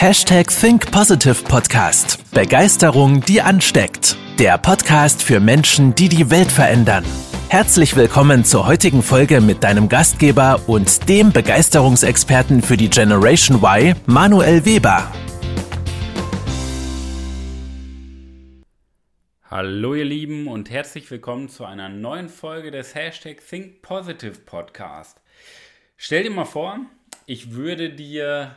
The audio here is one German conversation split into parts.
Hashtag Think Positive Podcast. Begeisterung, die ansteckt. Der Podcast für Menschen, die die Welt verändern. Herzlich willkommen zur heutigen Folge mit deinem Gastgeber und dem Begeisterungsexperten für die Generation Y, Manuel Weber. Hallo ihr Lieben und herzlich willkommen zu einer neuen Folge des Hashtag Think Positive Podcast. Stell dir mal vor, ich würde dir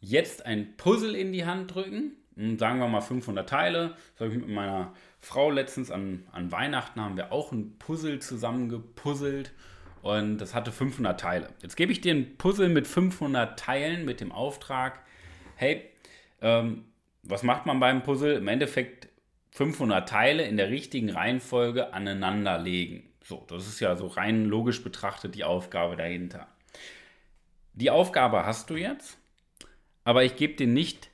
jetzt ein Puzzle in die Hand drücken, hm, sagen wir mal 500 Teile. Das habe ich mit meiner Frau letztens an, an Weihnachten haben wir auch ein Puzzle zusammengepuzzelt und das hatte 500 Teile. Jetzt gebe ich dir ein Puzzle mit 500 Teilen mit dem Auftrag, hey, ähm, was macht man beim Puzzle? Im Endeffekt 500 Teile in der richtigen Reihenfolge aneinander legen. So, das ist ja so rein logisch betrachtet die Aufgabe dahinter. Die Aufgabe hast du jetzt, aber ich gebe dir nicht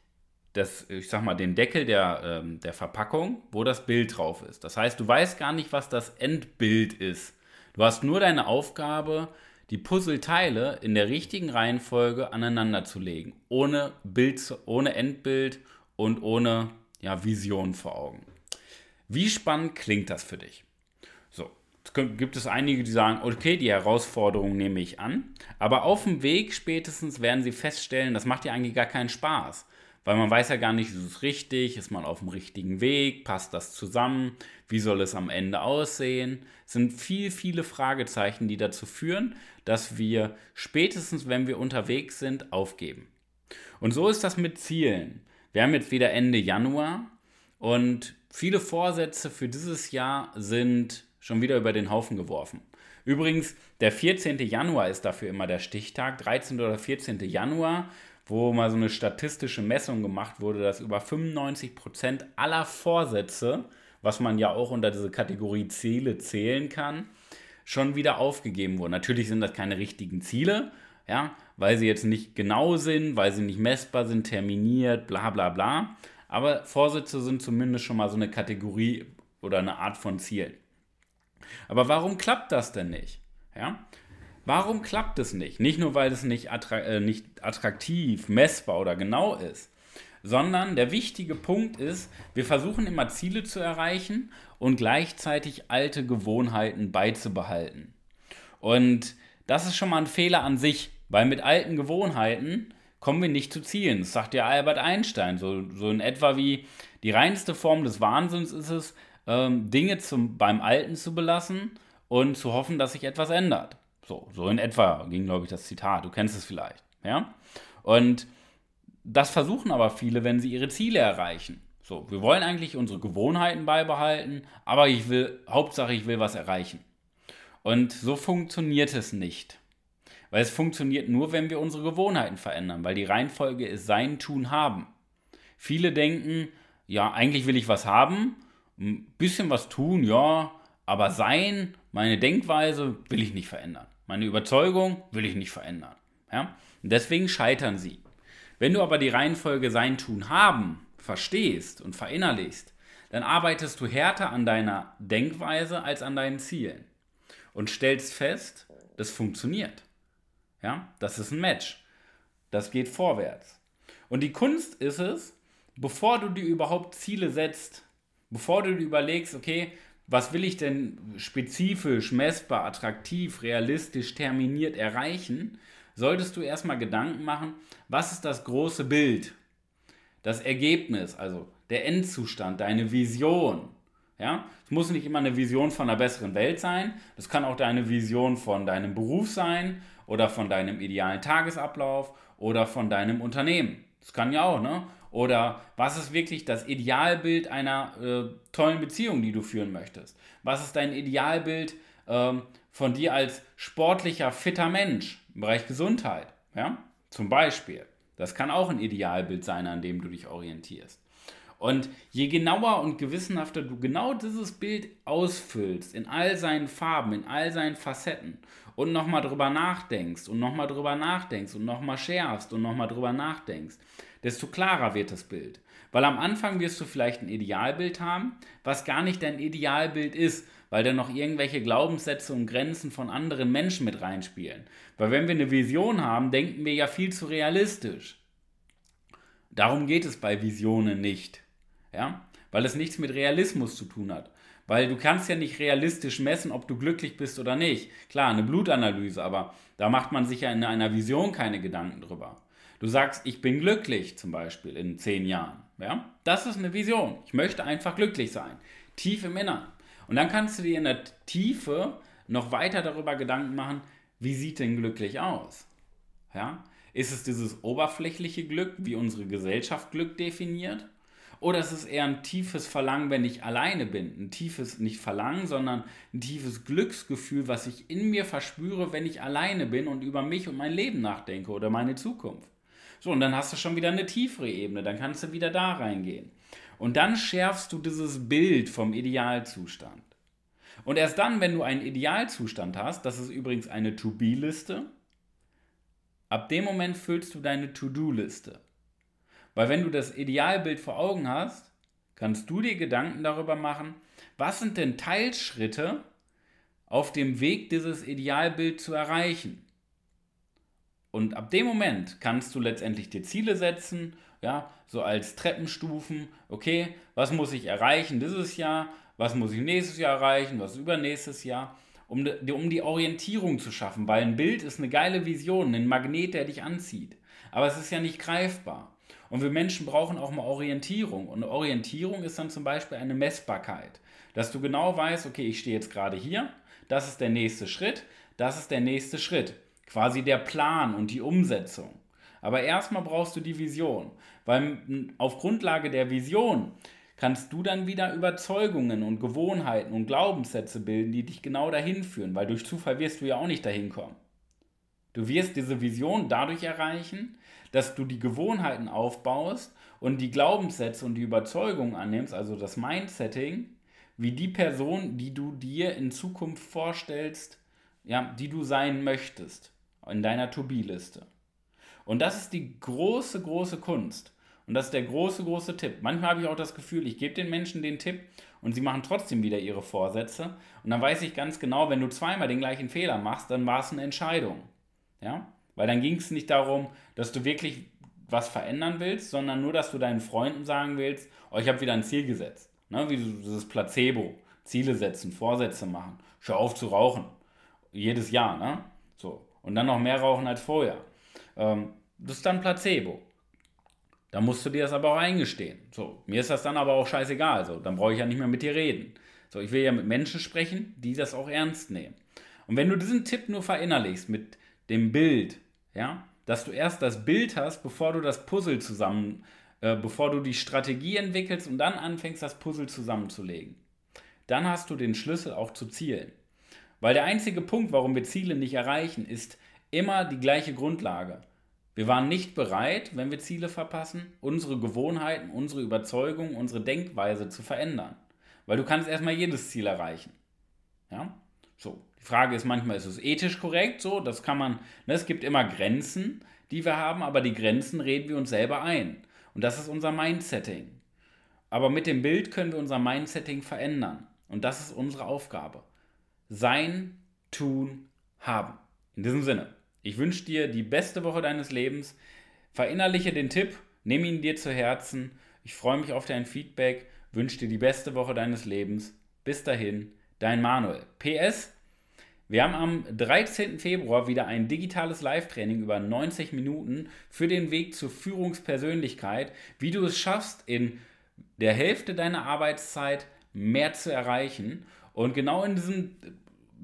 das, ich sag mal, den Deckel der, ähm, der Verpackung, wo das Bild drauf ist. Das heißt, du weißt gar nicht, was das Endbild ist. Du hast nur deine Aufgabe, die Puzzleteile in der richtigen Reihenfolge aneinander zu legen, ohne Bild, ohne Endbild und ohne ja, Vision vor Augen. Wie spannend klingt das für dich? Gibt es einige, die sagen, okay, die Herausforderung nehme ich an, aber auf dem Weg spätestens werden sie feststellen, das macht dir eigentlich gar keinen Spaß, weil man weiß ja gar nicht, ist es richtig, ist man auf dem richtigen Weg, passt das zusammen, wie soll es am Ende aussehen? Es sind viel, viele Fragezeichen, die dazu führen, dass wir spätestens, wenn wir unterwegs sind, aufgeben. Und so ist das mit Zielen. Wir haben jetzt wieder Ende Januar und viele Vorsätze für dieses Jahr sind schon wieder über den Haufen geworfen. Übrigens, der 14. Januar ist dafür immer der Stichtag, 13. oder 14. Januar, wo mal so eine statistische Messung gemacht wurde, dass über 95 Prozent aller Vorsätze, was man ja auch unter diese Kategorie Ziele zählen kann, schon wieder aufgegeben wurden. Natürlich sind das keine richtigen Ziele, ja, weil sie jetzt nicht genau sind, weil sie nicht messbar sind, terminiert, bla bla bla. Aber Vorsätze sind zumindest schon mal so eine Kategorie oder eine Art von Ziel. Aber warum klappt das denn nicht? Ja? Warum klappt es nicht? Nicht nur, weil es nicht, attra äh, nicht attraktiv, messbar oder genau ist, sondern der wichtige Punkt ist, wir versuchen immer Ziele zu erreichen und gleichzeitig alte Gewohnheiten beizubehalten. Und das ist schon mal ein Fehler an sich, weil mit alten Gewohnheiten kommen wir nicht zu Zielen. Das sagt ja Albert Einstein. So, so in etwa wie die reinste Form des Wahnsinns ist es, ähm, Dinge zum, beim Alten zu belassen und zu hoffen, dass sich etwas ändert. So, so in etwa ging, glaube ich, das Zitat. Du kennst es vielleicht. Ja? Und das versuchen aber viele, wenn sie ihre Ziele erreichen. So, wir wollen eigentlich unsere Gewohnheiten beibehalten, aber ich will, Hauptsache, ich will was erreichen. Und so funktioniert es nicht. Weil es funktioniert nur, wenn wir unsere Gewohnheiten verändern, weil die Reihenfolge ist sein, tun, haben. Viele denken, ja, eigentlich will ich was haben, ein bisschen was tun, ja, aber sein, meine Denkweise will ich nicht verändern. Meine Überzeugung will ich nicht verändern. Ja? Und deswegen scheitern sie. Wenn du aber die Reihenfolge sein, tun, haben verstehst und verinnerlichst, dann arbeitest du härter an deiner Denkweise als an deinen Zielen und stellst fest, das funktioniert. Ja, das ist ein Match. Das geht vorwärts. Und die Kunst ist es, bevor du dir überhaupt Ziele setzt, bevor du dir überlegst, okay, was will ich denn spezifisch, messbar, attraktiv, realistisch, terminiert erreichen, solltest du erstmal Gedanken machen, was ist das große Bild, das Ergebnis, also der Endzustand, deine Vision. Ja? Es muss nicht immer eine Vision von einer besseren Welt sein, das kann auch deine Vision von deinem Beruf sein oder von deinem idealen Tagesablauf oder von deinem Unternehmen. Das kann ja auch, ne? Oder was ist wirklich das Idealbild einer äh, tollen Beziehung, die du führen möchtest? Was ist dein Idealbild ähm, von dir als sportlicher, fitter Mensch im Bereich Gesundheit? Ja? Zum Beispiel. Das kann auch ein Idealbild sein, an dem du dich orientierst. Und je genauer und gewissenhafter du genau dieses Bild ausfüllst, in all seinen Farben, in all seinen Facetten und nochmal drüber nachdenkst und nochmal drüber nachdenkst und nochmal schärfst und nochmal drüber nachdenkst, desto klarer wird das Bild. Weil am Anfang wirst du vielleicht ein Idealbild haben, was gar nicht dein Idealbild ist, weil da noch irgendwelche Glaubenssätze und Grenzen von anderen Menschen mit reinspielen. Weil wenn wir eine Vision haben, denken wir ja viel zu realistisch. Darum geht es bei Visionen nicht. Ja? Weil es nichts mit Realismus zu tun hat. Weil du kannst ja nicht realistisch messen, ob du glücklich bist oder nicht. Klar, eine Blutanalyse, aber da macht man sich ja in einer Vision keine Gedanken drüber. Du sagst, ich bin glücklich zum Beispiel in zehn Jahren. Ja? Das ist eine Vision. Ich möchte einfach glücklich sein. Tief im Innern. Und dann kannst du dir in der Tiefe noch weiter darüber Gedanken machen, wie sieht denn glücklich aus? Ja? Ist es dieses oberflächliche Glück, wie unsere Gesellschaft Glück definiert? Oder ist es eher ein tiefes Verlangen, wenn ich alleine bin? Ein tiefes, nicht Verlangen, sondern ein tiefes Glücksgefühl, was ich in mir verspüre, wenn ich alleine bin und über mich und mein Leben nachdenke oder meine Zukunft. So, und dann hast du schon wieder eine tiefere Ebene, dann kannst du wieder da reingehen. Und dann schärfst du dieses Bild vom Idealzustand. Und erst dann, wenn du einen Idealzustand hast, das ist übrigens eine To-Be-Liste, ab dem Moment füllst du deine To-Do-Liste. Weil wenn du das Idealbild vor Augen hast, kannst du dir Gedanken darüber machen, was sind denn Teilschritte auf dem Weg, dieses Idealbild zu erreichen. Und ab dem Moment kannst du letztendlich dir Ziele setzen, ja, so als Treppenstufen, okay, was muss ich erreichen dieses Jahr, was muss ich nächstes Jahr erreichen, was übernächstes Jahr, um, um die Orientierung zu schaffen, weil ein Bild ist eine geile Vision, ein Magnet, der dich anzieht. Aber es ist ja nicht greifbar. Und wir Menschen brauchen auch mal Orientierung. Und Orientierung ist dann zum Beispiel eine Messbarkeit. Dass du genau weißt, okay, ich stehe jetzt gerade hier, das ist der nächste Schritt, das ist der nächste Schritt. Quasi der Plan und die Umsetzung. Aber erstmal brauchst du die Vision, weil auf Grundlage der Vision kannst du dann wieder Überzeugungen und Gewohnheiten und Glaubenssätze bilden, die dich genau dahin führen, weil durch Zufall wirst du ja auch nicht dahin kommen. Du wirst diese Vision dadurch erreichen, dass du die Gewohnheiten aufbaust und die Glaubenssätze und die Überzeugungen annimmst, also das Mindsetting, wie die Person, die du dir in Zukunft vorstellst, ja, die du sein möchtest in deiner To-Be-Liste. Und das ist die große, große Kunst. Und das ist der große, große Tipp. Manchmal habe ich auch das Gefühl, ich gebe den Menschen den Tipp und sie machen trotzdem wieder ihre Vorsätze. Und dann weiß ich ganz genau, wenn du zweimal den gleichen Fehler machst, dann war es eine Entscheidung. Ja? Weil dann ging es nicht darum, dass du wirklich was verändern willst, sondern nur, dass du deinen Freunden sagen willst, oh, ich habe wieder ein Ziel gesetzt. Ne? Wie dieses Placebo. Ziele setzen, Vorsätze machen. Schau auf zu rauchen. Jedes Jahr, ne? So. Und dann noch mehr rauchen als vorher. Ähm, das ist dann Placebo. Da musst du dir das aber auch eingestehen. So, mir ist das dann aber auch scheißegal. So, dann brauche ich ja nicht mehr mit dir reden. So, ich will ja mit Menschen sprechen, die das auch ernst nehmen. Und wenn du diesen Tipp nur verinnerlichst mit dem Bild, ja, dass du erst das Bild hast, bevor du das Puzzle zusammen, äh, bevor du die Strategie entwickelst und dann anfängst, das Puzzle zusammenzulegen. Dann hast du den Schlüssel auch zu Zielen. Weil der einzige Punkt, warum wir Ziele nicht erreichen, ist immer die gleiche Grundlage. Wir waren nicht bereit, wenn wir Ziele verpassen, unsere Gewohnheiten, unsere Überzeugungen, unsere Denkweise zu verändern. Weil du kannst erstmal jedes Ziel erreichen. Ja? So, die Frage ist manchmal, ist es ethisch korrekt? So, das kann man, ne, es gibt immer Grenzen, die wir haben, aber die Grenzen reden wir uns selber ein. Und das ist unser Mindsetting. Aber mit dem Bild können wir unser Mindsetting verändern. Und das ist unsere Aufgabe. Sein, tun, haben. In diesem Sinne, ich wünsche dir die beste Woche deines Lebens. Verinnerliche den Tipp, nimm ihn dir zu Herzen. Ich freue mich auf dein Feedback, wünsche dir die beste Woche deines Lebens. Bis dahin, dein Manuel. PS, wir haben am 13. Februar wieder ein digitales Live-Training über 90 Minuten für den Weg zur Führungspersönlichkeit, wie du es schaffst, in der Hälfte deiner Arbeitszeit mehr zu erreichen. Und genau in diesem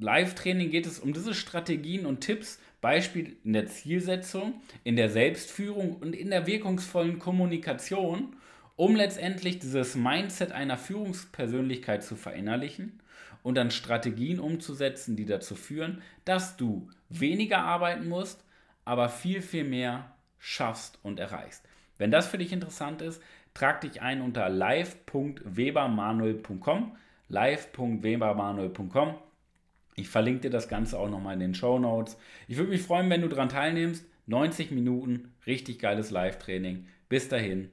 Live-Training geht es um diese Strategien und Tipps, Beispiel in der Zielsetzung, in der Selbstführung und in der wirkungsvollen Kommunikation, um letztendlich dieses Mindset einer Führungspersönlichkeit zu verinnerlichen und dann Strategien umzusetzen, die dazu führen, dass du weniger arbeiten musst, aber viel, viel mehr schaffst und erreichst. Wenn das für dich interessant ist, trag dich ein unter live.webermanuel.com live.webermanuel.com Ich verlinke dir das Ganze auch nochmal in den Show Notes. Ich würde mich freuen, wenn du daran teilnimmst. 90 Minuten, richtig geiles Live-Training. Bis dahin,